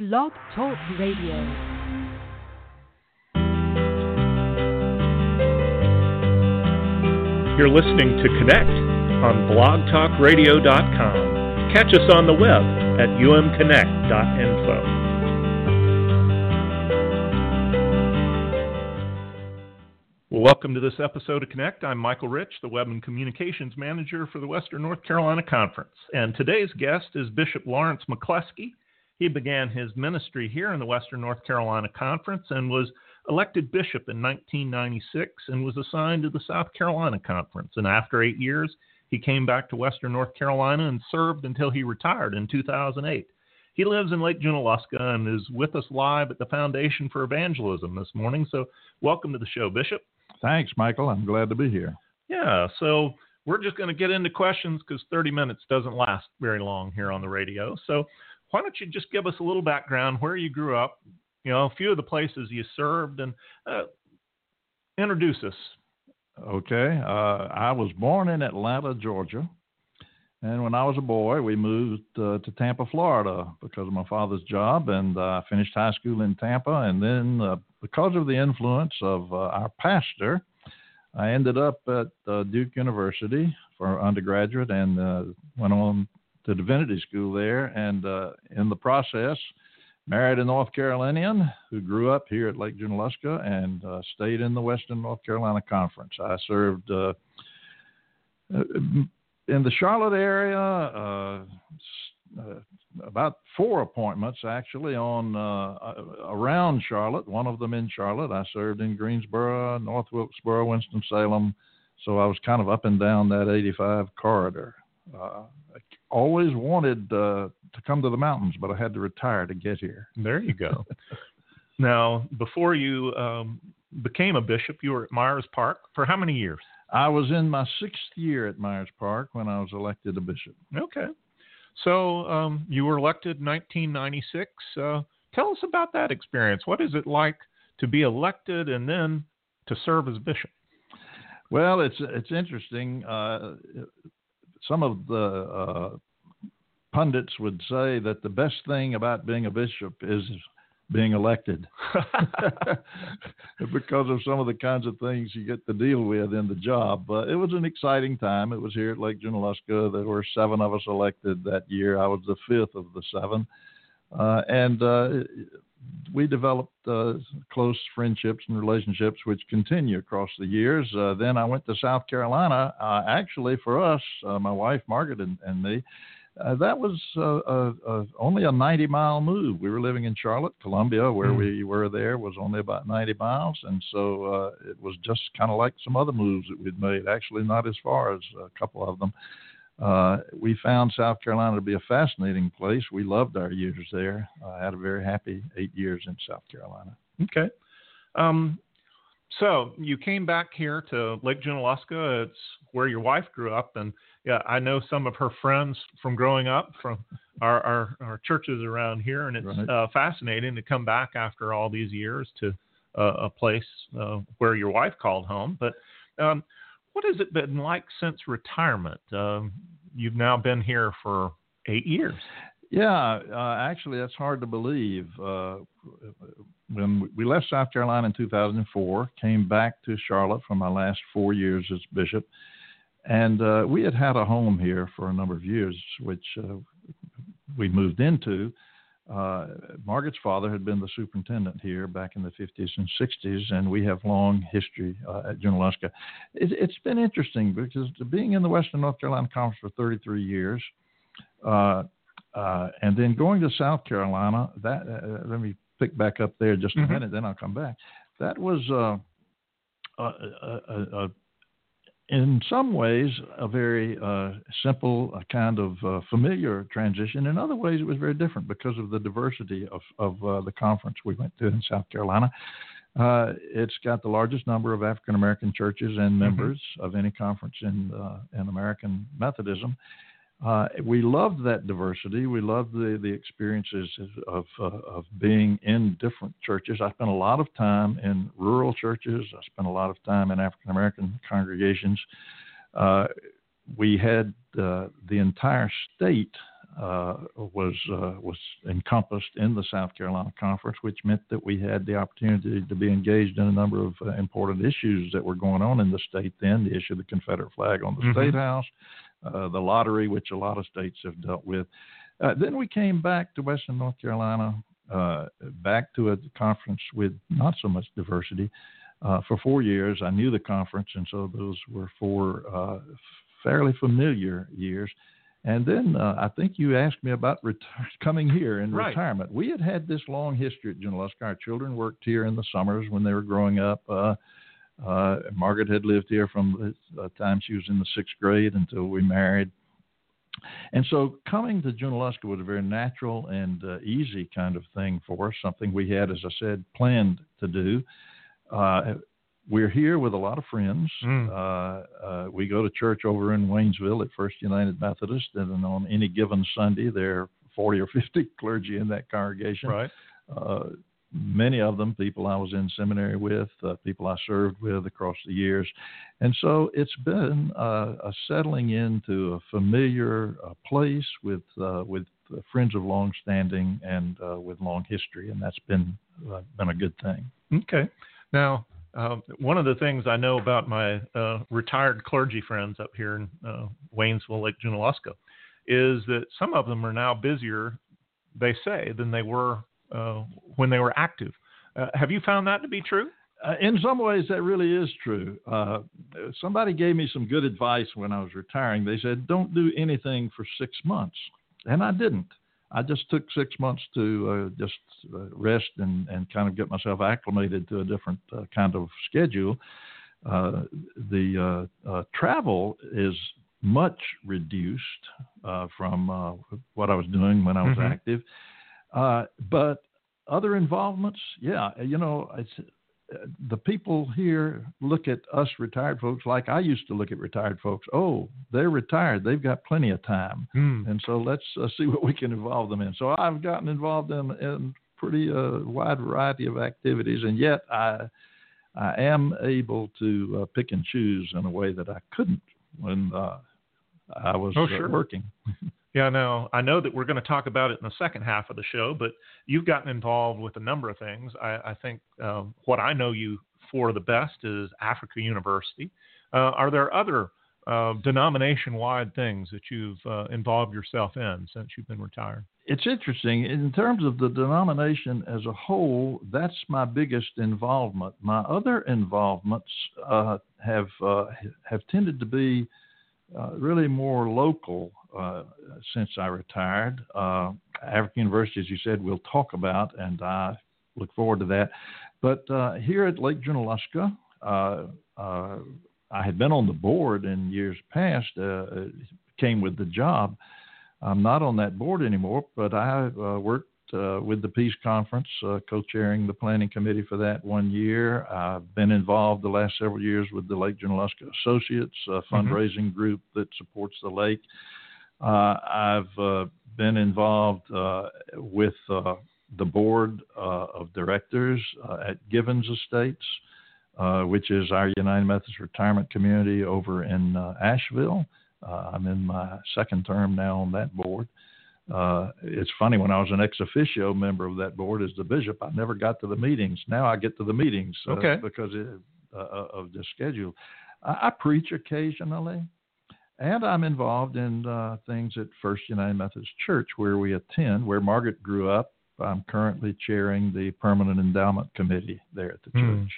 Blog Talk Radio. You're listening to Connect on blogtalkradio.com. Catch us on the web at umconnect.info. Welcome to this episode of Connect. I'm Michael Rich, the Web and Communications Manager for the Western North Carolina Conference. And today's guest is Bishop Lawrence McCleskey. He began his ministry here in the Western North Carolina Conference and was elected bishop in 1996 and was assigned to the South Carolina Conference. And after eight years, he came back to Western North Carolina and served until he retired in 2008. He lives in Lake Junaluska and is with us live at the Foundation for Evangelism this morning. So, welcome to the show, Bishop. Thanks, Michael. I'm glad to be here. Yeah, so we're just going to get into questions because 30 minutes doesn't last very long here on the radio. So, why don't you just give us a little background where you grew up, you know, a few of the places you served, and uh, introduce us. Okay. Uh, I was born in Atlanta, Georgia. And when I was a boy, we moved uh, to Tampa, Florida because of my father's job. And I uh, finished high school in Tampa. And then, uh, because of the influence of uh, our pastor, I ended up at Duke University for undergraduate and went on to divinity school there, and uh, in the process, married a North Carolinian who grew up here at Lake Junaluska and uh, stayed in the Western North Carolina Conference. I served uh, uh in the Charlotte area. Uh, uh, about four appointments actually on around Charlotte. One of them in Charlotte. I served in Greensboro, North Wilkesboro, Winston Salem. So I was kind of up and down that 85 corridor. Uh, always wanted uh, to come to the mountains, but I had to retire to get here. There you go. now, before you um, became a bishop, you were at Myers Park for how many years? I was in my sixth year at Myers Park when I was elected a bishop. Okay. So um, you were elected in 1996. Uh, tell us about that experience. What is it like to be elected and then to serve as bishop? Well, it's it's interesting. Uh, some of the uh, pundits would say that the best thing about being a bishop is being elected because of some of the kinds of things you get to deal with in the job. But it was an exciting time. It was here at Lake Junaluska. There were seven of us elected that year. I was the fifth of the seven. Uh, and uh, we developed uh, close friendships and relationships which continue across the years. Uh, then I went to South Carolina. Uh, actually, for us, uh, my wife Margaret and, and me, uh, that was uh, only a 90 mile move. We were living in Charlotte, Columbia, where mm. we were there was only about 90 miles, and so it was just kind of like some other moves that we'd made. Actually, not as far as a couple of them. Uh, we found South Carolina to be a fascinating place. We loved our years there. I had a very happy eight years in South Carolina. Okay. Um, so you came back here to Lake Junaluska. It's where your wife grew up, and yeah, I know some of her friends from growing up from our our, our churches around here, and it's right. uh, fascinating to come back after all these years to uh, a place uh, where your wife called home. But um, what has it been like since retirement? Um, you've now been here for eight years. Yeah, uh, actually, that's hard to believe. When we left South Carolina in 2004, came back to Charlotte for my last four years as bishop, and uh, we had had a home here for a number of years, which uh, we moved into uh, Margaret's father had been the superintendent here back in the 50s and 60s, and we have long history uh, at Junaluska. It, has been interesting because being in the Western North Carolina Conference for 33 years, uh, uh and then going to South Carolina. That uh, let me pick back up there just a mm-hmm. minute, then I'll come back. That was uh, a, a, a, in some ways, a very uh, simple, uh, kind of uh, familiar transition. In other ways, it was very different because of the diversity of, of uh, the conference we went to in South Carolina. Uh, it's got the largest number of African American churches and mm-hmm. members mm-hmm. of any conference in uh, in American Methodism. Uh, we loved that diversity. We loved the, the experiences of, uh, of being in different churches. I spent a lot of time in rural churches. I spent a lot of time in African American congregations. Uh, we had uh, the entire state uh, was uh, was encompassed in the South Carolina Conference, which meant that we had the opportunity to be engaged in a number of uh, important issues that were going on in the state then. The issue of the Confederate flag on the mm-hmm. state house, uh, the lottery, which a lot of states have dealt with. Uh, then we came back to Western North Carolina, uh, back to a conference with not so much diversity. for four years, I knew the conference, and so those were four fairly familiar years. And then uh, I think you asked me about coming here in right. retirement. We had had this long history at Junaluska. Our children worked here in the summers when they were growing up. Uh, uh, Margaret had lived here from the time she was in the sixth grade until we married. And so coming to Junaluska was a very natural and uh, easy kind of thing for us, something we had, as I said, planned to do. Uh, we're here with a lot of friends. Mm. Uh, uh, we go to church over in Waynesville at First United Methodist, and on any given Sunday, there are 40 or 50 clergy in that congregation. Right. Many of them people I was in seminary with, uh, people I served with across the years. And so it's been uh, a settling into a familiar uh, place with, uh, with friends of long standing and uh, with long history, and that's been, uh, been a good thing. Okay. Now, um, one of the things I know about my retired clergy friends up here in Waynesville, Lake Junaluska, is that some of them are now busier, they say, than they were uh, when they were active. Uh, have you found that to be true? Uh, in some ways, that really is true. somebody gave me some good advice when I was retiring. They said, "Don't do anything for six months," and I didn't. I just took six months to uh, just uh, rest and, and kind of get myself acclimated to a different uh, kind of schedule. Uh, the uh, uh, travel is much reduced from what I was doing when I was mm-hmm. active, but other involvements, yeah, you know, it's the people here look at us retired folks like I used to look at retired folks. Oh, they're retired; they've got plenty of time, hmm. and so let's uh, see what we can involve them in. So I've gotten involved in, in pretty uh, wide variety of activities, and yet I I am able to uh, pick and choose in a way that I couldn't when uh, I was oh, uh, sure. working. Yeah, now I know that we're going to talk about it in the second half of the show, but you've gotten involved with a number of things. I, I think um, what I know you for the best is Africa University. Uh, are there other uh, denomination wide things that you've uh, involved yourself in since you've been retired? It's interesting. In terms of the denomination as a whole, that's my biggest involvement. My other involvements uh, have, uh, have tended to be really more local uh, since I retired. Uh, African University, as you said, we'll talk about, and I look forward to that. But uh, here at Lake Junaluska, uh, uh, I had been on the board in years past, came with the job. I'm not on that board anymore, but I worked uh, with the Peace Conference, uh, co-chairing the planning committee for that one year. I've been involved the last several years with the Lake Junaluska Associates, a mm-hmm. fundraising mm-hmm. group that supports the lake. Uh, I've uh, been involved uh, with the board of directors at Givens Estates, which is our United Methodist retirement community over in Asheville. I'm in my second term now on that board. Uh, it's funny when I was an ex officio member of that board as the bishop, I never got to the meetings. Now I get to the meetings uh, okay. because it, uh, of the schedule. I, I, preach occasionally, and I'm involved in uh, things at First United Methodist Church where we attend, where Margaret grew up. I'm currently chairing the Permanent Endowment Committee there at the mm. church.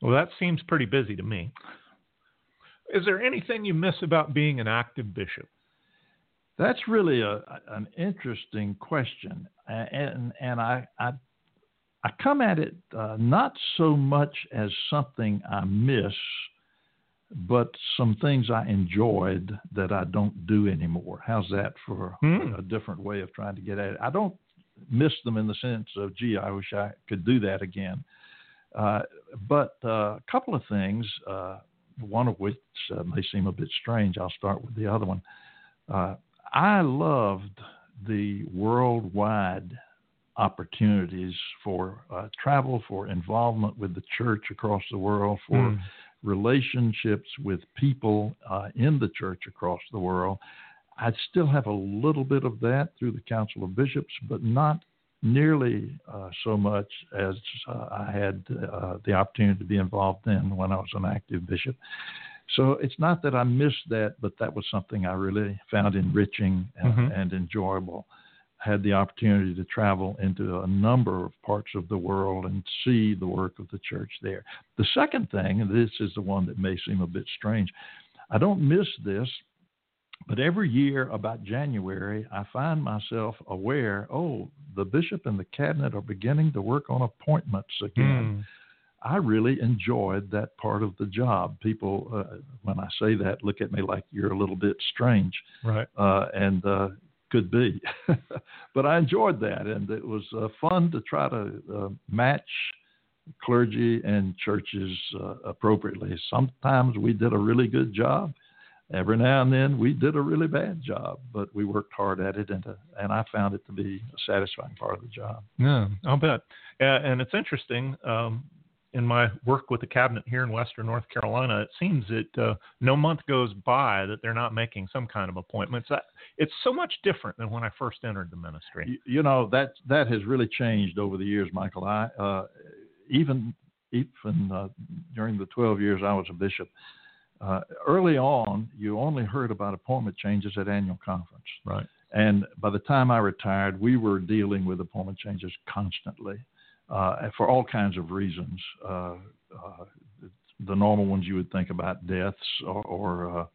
Well, that seems pretty busy to me. Is there anything you miss about being an active bishop? That's really a, an interesting question, and and I I, I come at it uh, not so much as something I miss, but some things I enjoyed that I don't do anymore. How's that for hmm. a different way of trying to get at it? I don't miss them in the sense of, gee, I wish I could do that again. Uh, but uh, a couple of things, uh, one of which uh, may seem a bit strange. I'll start with the other one. Uh, I loved the worldwide opportunities for uh, travel, for involvement with the church across the world, for mm. Relationships with people uh, in the church across the world. I still have a little bit of that through the Council of Bishops, but not nearly uh, so much as uh, I had uh, the opportunity to be involved in when I was an active bishop. So it's not that I missed that, but that was something I really found enriching and, mm-hmm. and enjoyable. Had the opportunity to travel into a number of parts of the world and see the work of the church there. The second thing, and this is the one that may seem a bit strange, I don't miss this but every year, about January, I find myself aware oh, the bishop and the cabinet are beginning to work on appointments again. Mm. I really enjoyed that part of the job. People, uh, when I say that, look at me like you're a little bit strange. Right. Uh, and uh, could be. but I enjoyed that. And it was uh, fun to try to uh, match clergy and churches uh, appropriately. Sometimes we did a really good job every now and then we did a really bad job, but we worked hard at it, and uh, and I found it to be a satisfying part of the job. Yeah, I'll bet. And it's interesting. Um, in my work with the cabinet here in Western North Carolina, it seems that uh, no month goes by that they're not making some kind of appointments. That, it's so much different than when I first entered the ministry. You, you know that that has really changed over the years, Michael. I uh, even even uh, during the 12 years I was a bishop, uh, early on, you only heard about appointment changes at annual conference. Right. And by the time I retired, we were dealing with appointment changes constantly uh, for all kinds of reasons. Uh, uh the normal ones you would think about deaths or, or uh,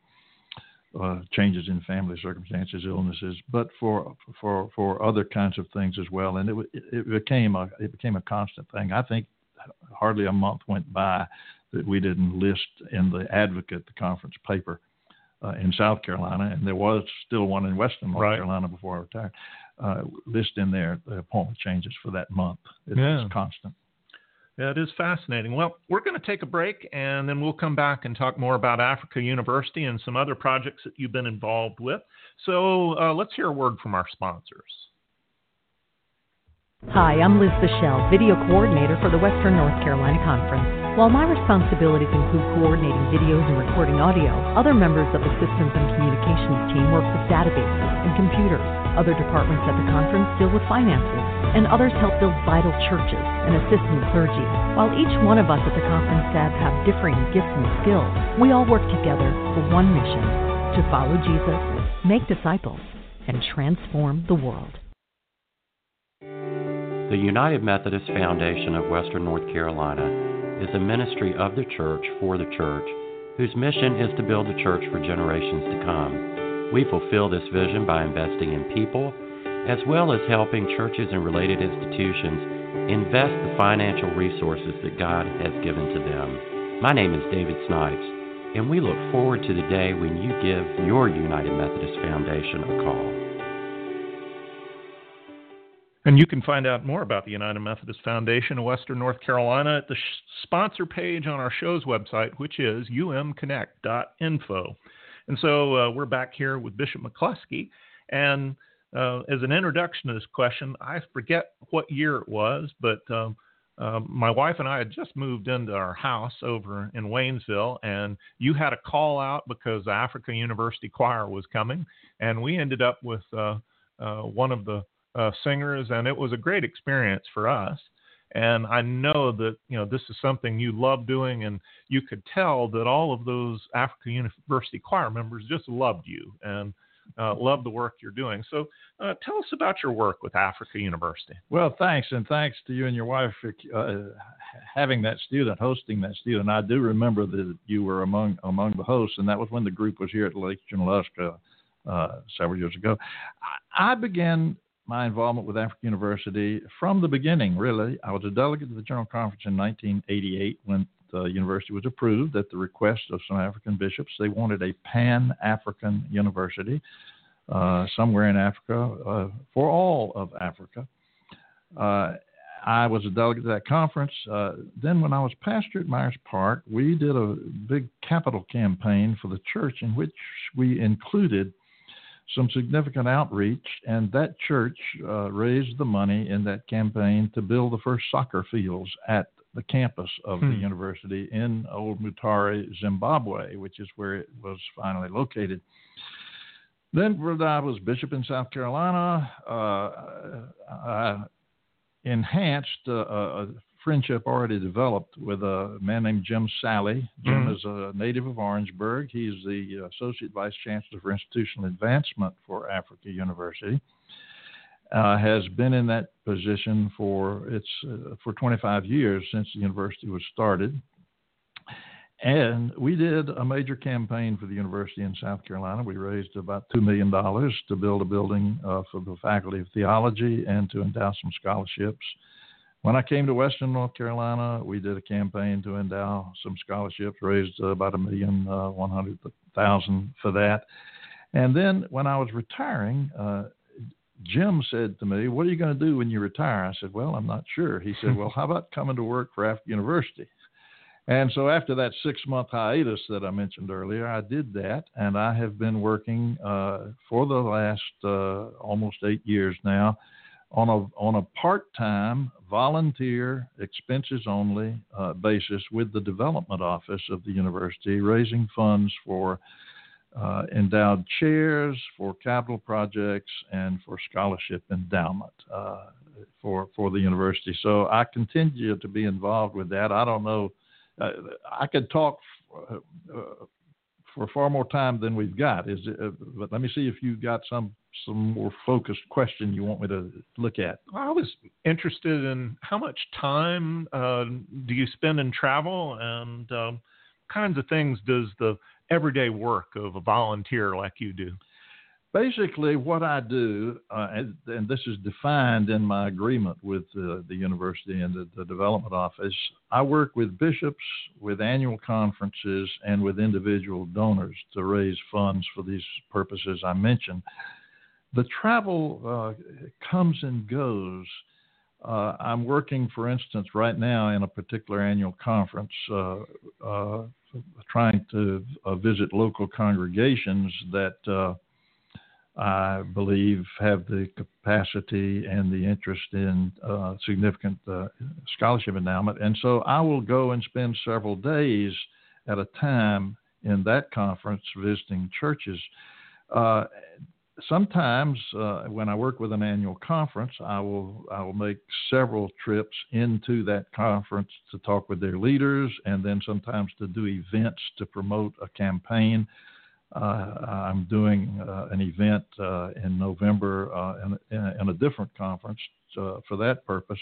uh, changes in family circumstances, illnesses, but for for for other kinds of things as well. And it, it became a it became a constant thing. I think hardly a month went by that we didn't list in the Advocate, the conference paper uh, in South Carolina, and there was still one in Western North right. Carolina before I retired. Uh, list in there the appointment changes for that month. It's yeah. constant. Yeah, it is fascinating. Well, we're going to take a break and then we'll come back and talk more about Africa University and some other projects that you've been involved with. So uh, let's hear a word from our sponsors. Hi, I'm Liz Fischel, Video Coordinator for the Western North Carolina Conference. While my responsibilities include coordinating videos and recording audio, other members of the Systems and Communications team work with databases and computers. Other departments at the conference deal with finances, and others help build vital churches and assist new clergy. While each one of us at the conference staff have differing gifts and skills, we all work together for one mission to follow Jesus, make disciples, and transform the world. The United Methodist Foundation of Western North Carolina is a ministry of the church for the church whose mission is to build a church for generations to come. We fulfill this vision by investing in people as well as helping churches and related institutions invest the financial resources that God has given to them. My name is David Snipes, and we look forward to the day when you give your United Methodist Foundation a call. And you can find out more about the United Methodist Foundation of Western North Carolina at the sh- sponsor page on our show's website, which is umconnect.info. And so uh, we're back here with Bishop McCleskey. And uh, as an introduction to this question, I forget what year it was, but um, uh, my wife and I had just moved into our house over in Waynesville, and you had a call out because the Africa University Choir was coming, and we ended up with uh, uh, one of the uh, singers, and it was a great experience for us. And I know that you know this is something you love doing, and you could tell that all of those Africa University choir members just loved you and uh, the work you're doing. So, uh, tell us about your work with Africa University. Well, thanks, and thanks to you and your wife for uh, having that student, hosting that student. I do remember that you were among among the hosts, and that was when the group was here at Lake Junaluska uh, several years ago. I began my involvement with Africa University from the beginning, really. I was a delegate to the General Conference in 1988 when the university was approved at the request of some African bishops. They wanted a pan African university uh, somewhere in Africa uh, for all of Africa. Uh, I was a delegate to that conference. Uh, then, when I was pastor at Myers Park, we did a big capital campaign for the church in which we included some significant outreach, and that church uh, raised the money in that campaign to build the first soccer fields at the campus of hmm. the university in Old Mutare, Zimbabwe, which is where it was finally located. Then, I was bishop in South Carolina, uh, I enhanced uh, a friendship already developed with a man named Jim Salley. Jim mm-hmm. is a native of Orangeburg. He's the Associate Vice Chancellor for Institutional Advancement for Africa University. Uh, has been in that position for it's uh, for 25 years since the university was started. And we did a major campaign for the university in South Carolina. We raised about $2 million to build a building uh, for the Faculty of Theology and to endow some scholarships. When I came to Western North Carolina, we did a campaign to endow some scholarships, raised uh, about a million uh, one hundred thousand for that. And then when I was retiring, uh, Jim said to me, What are you going to do when you retire? I said, Well, I'm not sure. He said, Well, how about coming to work for Africa University? And so after that six month hiatus that I mentioned earlier, I did that, and I have been working uh, for the last uh, almost eight years now on a on a part time volunteer expenses only uh, basis with the development office of the university, raising funds for uh, endowed chairs, for capital projects, and for scholarship endowment uh, for for the university. So I continue to be involved with that. I don't know uh, I could talk uh, for far more time than we've got. Is it, uh, but let me see if you've got some some more focused question you want me to look at. I was interested in how much time uh, do you spend in travel and um, kinds of things does the everyday work of a volunteer like you do? basically what I do, uh, and, this is defined in my agreement with uh, the university and the, the, development office, I work with bishops, with annual conferences, and with individual donors to raise funds for these purposes I mentioned. The travel uh, comes and goes. Uh, I'm working, for instance, right now in a particular annual conference, uh, uh, trying to visit local congregations that I believe, have the capacity and the interest in uh, significant uh, scholarship endowment. And so I will go and spend several days at a time in that conference visiting churches. Uh, sometimes uh, when I work with an annual conference, I will I will make several trips into that conference to talk with their leaders, and then sometimes to do events to promote a campaign uh, I'm doing uh, an event uh, in November in, in, a different conference for that purpose.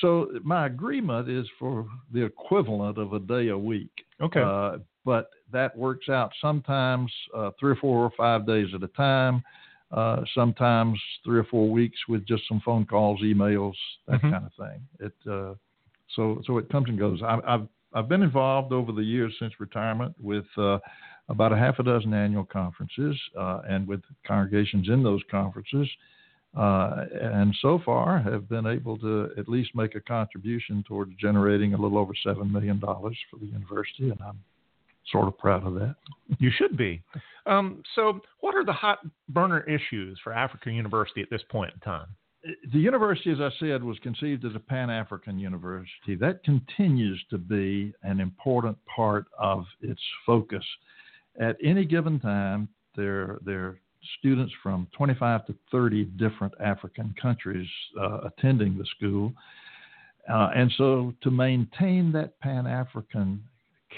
So my agreement is for the equivalent of a day a week. Okay. but that works out sometimes three or four or five days at a time. Uh, sometimes three or four weeks with just some phone calls, emails, that mm-hmm. kind of thing. It uh, so so it comes and goes. I, have I've been involved over the years since retirement with uh, about a half a dozen annual conferences uh, and with congregations in those conferences. Uh, and so far have been able to at least make a contribution towards generating a little over $7 million for the university. And I'm sort of proud of that. You should be. Um, so, what are the hot burner issues for Africa University at this point in time? The university, as I said, was conceived as a Pan African university. That continues to be an important part of its focus at any given time, there, there are students from 25 to 30 different African countries uh, attending the school. Uh, and so to maintain that Pan African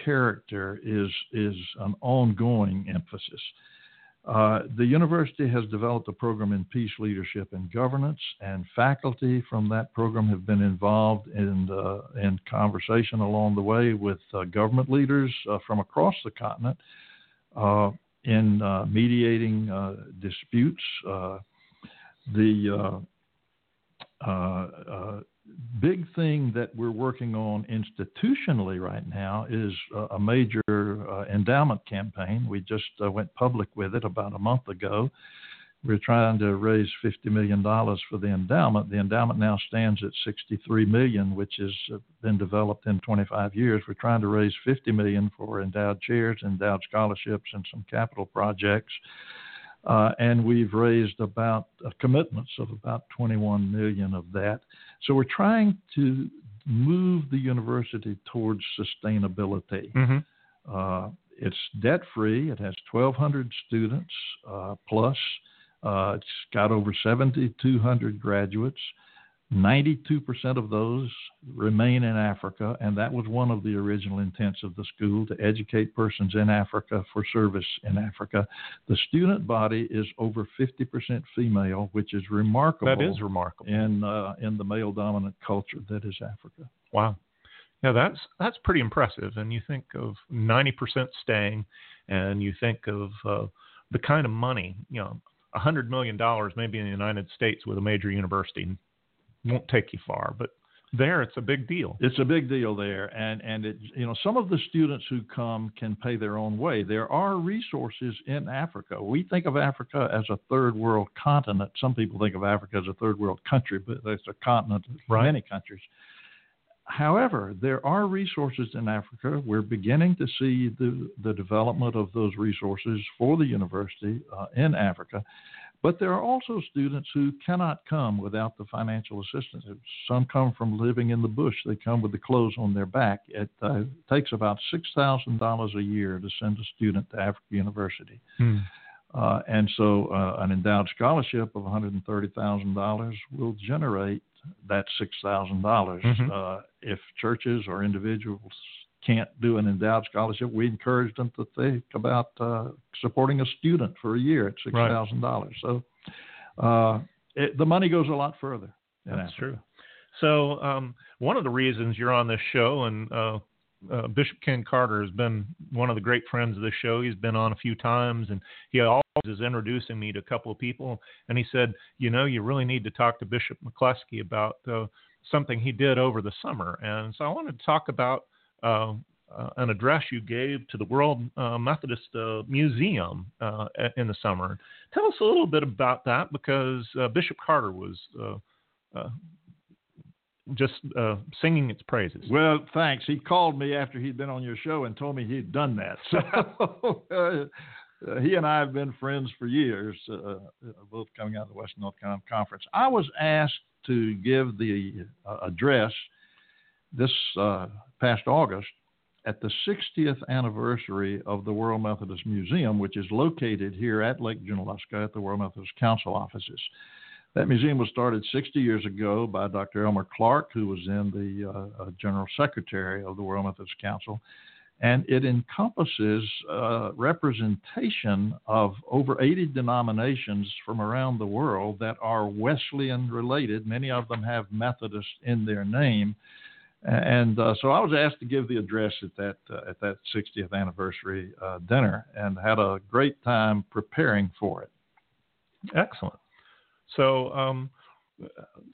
character is, is an ongoing emphasis. Uh, the university has developed a program in peace leadership and governance, and faculty from that program have been involved in, uh, in conversation along the way with uh, government leaders uh, from across the continent uh, in uh, mediating disputes. the big thing that we're working on institutionally right now is a major uh, endowment campaign. We just uh, went public with it about a month ago, we're trying to raise $50 million for the endowment. The endowment now stands at 63 million, which has uh, been developed in 25 years. We're trying to raise 50 million for endowed chairs, endowed scholarships, and some capital projects. Uh, and we've raised about uh, commitments of about 21 million of that. So we're trying to move the university towards sustainability. Mm-hmm. Uh, it's debt free. It has 1,200 students uh, plus. Uh, it's got over 7,200 graduates. 92% of those remain in Africa, and that was one of the original intents of the school to educate persons in Africa for service in Africa. The student body is over 50% female, which is remarkable. That is remarkable in uh, in the male dominant culture that is Africa. Wow. Yeah, that's that's pretty impressive. And you think of 90% staying, and you think of uh, the kind of money, you know, $100 million maybe in the United States with a major university won't take you far, but there it's a big deal. It's a big deal there, and and it you know some of the students who come can pay their own way. There are resources in Africa. We think of Africa as a third world continent. Some people think of Africa as a third world country, but it's a continent of right. many countries. However, there are resources in Africa. We're beginning to see the, the development of those resources for the university uh, in Africa. But there are also students who cannot come without the financial assistance. Some come from living in the bush. They come with the clothes on their back. It uh, takes about $6,000 a year to send a student to Africa University. Hmm. Uh, and so uh, an endowed scholarship of $130,000 will generate that $6,000. Mhm. Uh, if churches or individuals can't do an endowed scholarship, we encourage them to think about uh, supporting a student for a year at six thousand dollars. So uh, it, the money goes a lot further. That's Africa. true. So um, one of the reasons you're on this show, and uh, uh, Bishop Ken Carter has been one of the great friends of the show. He's been on a few times, and he always is introducing me to a couple of people. And he said, you know, you really need to talk to Bishop McCleskey about uh, something he did over the summer. And so I wanted to talk about uh, uh, an address you gave to the World uh, Methodist uh, Museum uh, in the summer. Tell us a little bit about that because uh, Bishop Carter was uh, just singing its praises. Well, thanks. He called me after he'd been on your show and told me he'd done that. So uh, he and I have been friends for years, uh, both coming out of the Western North Carolina Conference. I was asked to give the uh, address this past August at the 60th anniversary of the World Methodist Museum, which is located here at Lake Junaluska at the World Methodist Council offices. That museum was started 60 years ago by Dr. Elmer Clark, who was then the uh, uh, General Secretary of the World Methodist Council. And it encompasses uh, representation of over 80 denominations from around the world that are Wesleyan related. Many of them have Methodist in their name. And uh, so I was asked to give the address at that uh, at that 60th anniversary uh, dinner, and had a great time preparing for it. Excellent. So, um,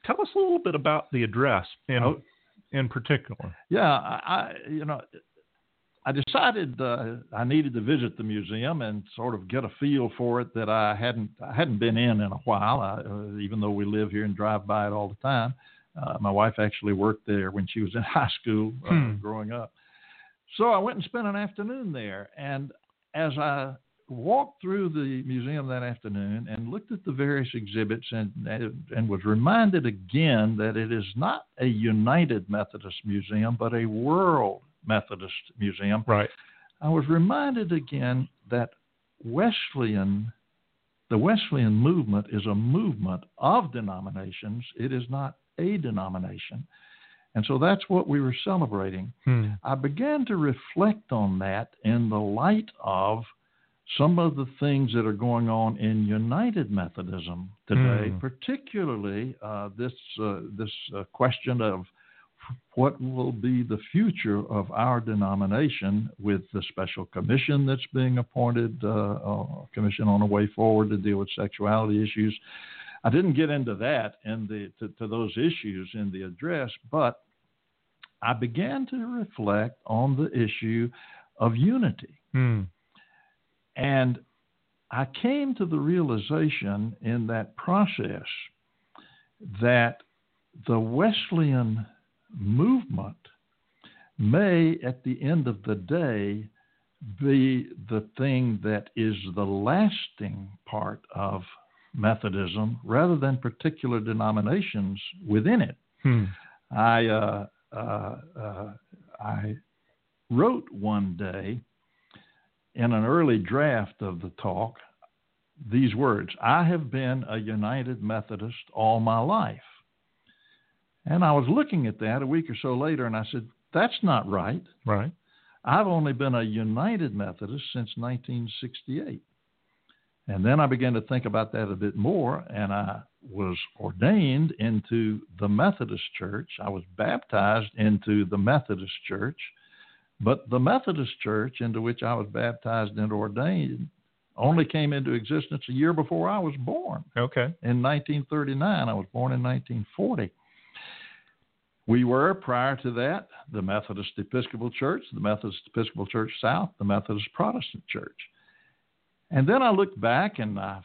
tell us a little bit about the address in Oh. in particular. Yeah, I, you know I decided uh, I needed to visit the museum and sort of get a feel for it that I hadn't I hadn't been in in a while, I, uh, even though we live here and drive by it all the time. Uh, my wife actually worked there when she was in high school uh, Hmm. growing up. So I went and spent an afternoon there. And as I walked through the museum that afternoon and looked at the various exhibits and, and was reminded again that it is not a United Methodist Museum, but a World Methodist Museum, Right. I was reminded again that Wesleyan, the Wesleyan movement is a movement of denominations. It is not a denomination. And so that's what we were celebrating. Hmm. I began to reflect on that in the light of some of the things that are going on in United Methodism today, Hmm. particularly uh, this uh, this uh, question of what will be the future of our denomination with the special commission that's being appointed, uh, uh, commission on a way forward to deal with sexuality issues. I didn't get into that in the to, to those issues in the address, but I began to reflect on the issue of unity. Hmm. And I came to the realization in that process that the Wesleyan movement may, at the end of the day, be the thing that is the lasting part of Methodism rather than particular denominations within it. Hmm. I uh, uh, uh, I wrote one day in an early draft of the talk these words I have been a United Methodist all my life. And I was looking at that a week or so later and I said, That's not right. Right. I've only been a United Methodist since 1968. And then I began to think about that a bit more, and I was ordained into the Methodist Church. I was baptized into the Methodist Church, but the Methodist Church into which I was baptized and ordained only came into existence a year before I was born. Okay. In 1939. I was born in 1940. We were, prior to that, the Methodist Episcopal Church, the Methodist Episcopal Church South, the Methodist Protestant Church. And then I looked back and I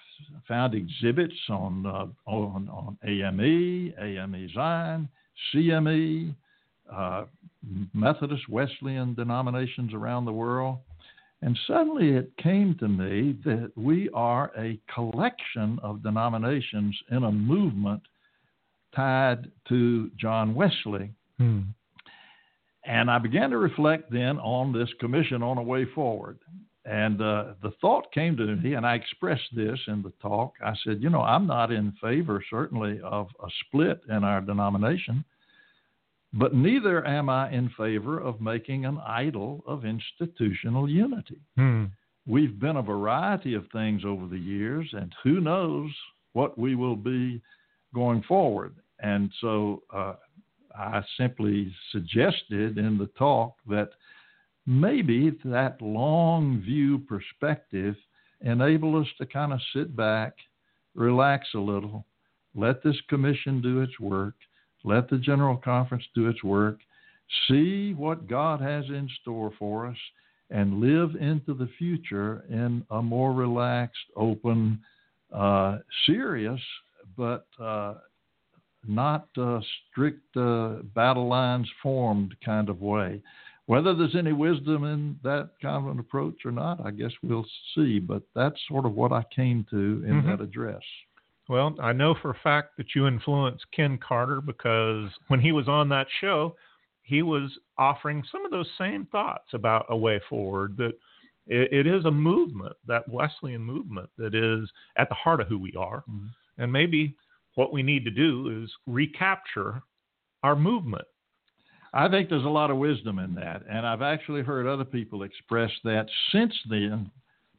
found exhibits on, uh, on, on AME, AME Zion, CME, uh, Methodist Wesleyan denominations around the world. And suddenly it came to me that we are a collection of denominations in a movement tied to John Wesley. Hmm. And I began to reflect then on this commission on a way forward. And uh, the thought came to me, and I expressed this in the talk. I said, You know, I'm not in favor, certainly, of a split in our denomination, but neither am I in favor of making an idol of institutional unity. Hmm. We've been a variety of things over the years, and who knows what we will be going forward. And so uh, I simply suggested in the talk that maybe that long view perspective enable us to kind of sit back, relax a little, let this commission do its work, let the General Conference do its work, see what God has in store for us, and live into the future in a more relaxed, open, uh, serious, but uh, not uh, strict uh, battle lines formed kind of way. Whether there's any wisdom in that kind of an approach or not, I guess we'll see. But that's sort of what I came to in Mhm. that address. Well, I know for a fact that you influenced Ken Carter because when he was on that show, he was offering some of those same thoughts about a way forward. That it, it is a movement, that Wesleyan movement, that is at the heart of who we are. Mhm. And maybe what we need to do is recapture our movement. I think there's a lot of wisdom in that. And I've actually heard other people express that since then,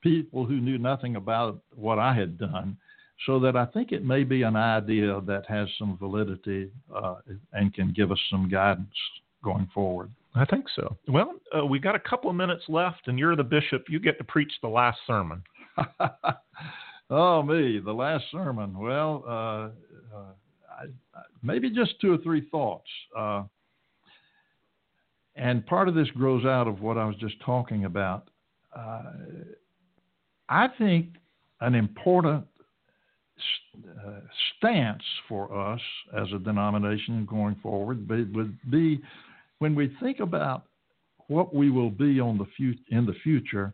people who knew nothing about what I had done. So that I think it may be an idea that has some validity uh, and can give us some guidance going forward. I think so. Well, uh, we got a couple of minutes left, and you're the bishop. You get to preach the last sermon. oh, me, the last sermon. Well, uh, uh, I, maybe just two or three thoughts. And part of this grows out of what I was just talking about. Uh, I think an important uh, stance for us as a denomination going forward would be when we think about what we will be on the in the future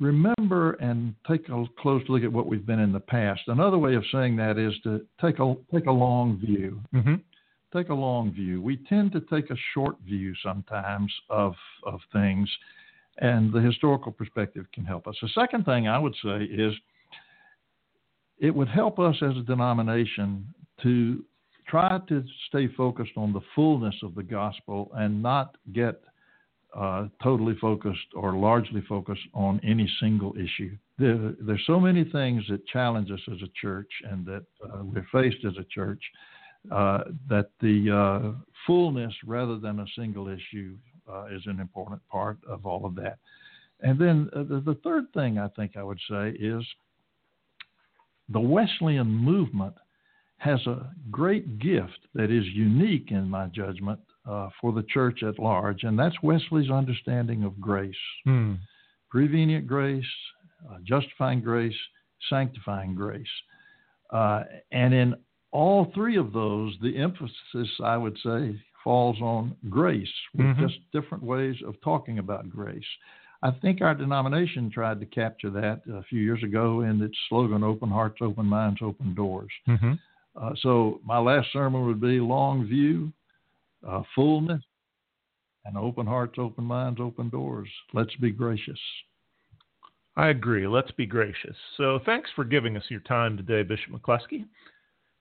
remember and take a close look at what we've been in the past. Another way of saying that is to take a take a long view. Mm-hmm. Take a long view. We tend to take a short view sometimes of of things, and the historical perspective can help us. The second thing I would say is it would help us as a denomination to try to stay focused on the fullness of the gospel and not get uh, totally focused or largely focused on any single issue. There, there's so many things that challenge us as a church and that uh, we're faced as a church uh, that the uh, fullness rather than a single issue uh, is an important part of all of that. And then uh, the, the third thing I think I would say is the Wesleyan movement has a great gift that is unique in my judgment uh, for the church at large, and that's Wesley's understanding of grace Hmm. prevenient grace, uh, justifying grace, sanctifying grace. Uh, and in all three of those, the emphasis, I would say, falls on grace, with Mhm. just different ways of talking about grace. I think our denomination tried to capture that a few years ago in its slogan, Open Hearts, Open Minds, Open Doors. Mm-hmm. Uh, so my last sermon would be long view, uh, fullness, and open hearts, open minds, open doors. Let's be gracious. I agree. Let's be gracious. So thanks for giving us your time today, Bishop McCleskey.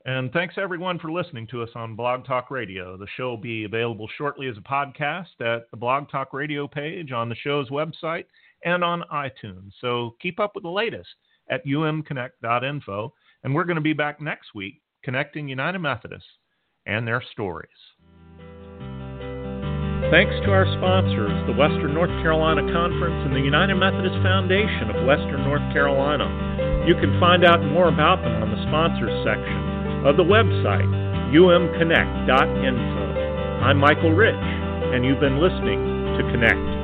And thanks everyone for listening to us on Blog Talk Radio. The show will be available shortly as a podcast at the Blog Talk Radio page on the show's website and on iTunes. So keep up with the latest at umconnect.info. And we're going to be back next week connecting United Methodists and their stories. Thanks to our sponsors, the Western North Carolina Conference and the United Methodist Foundation of Western North Carolina. You can find out more about them on the sponsors section of the website, umconnect.info. I'm Michael Rich, and you've been listening to Connect.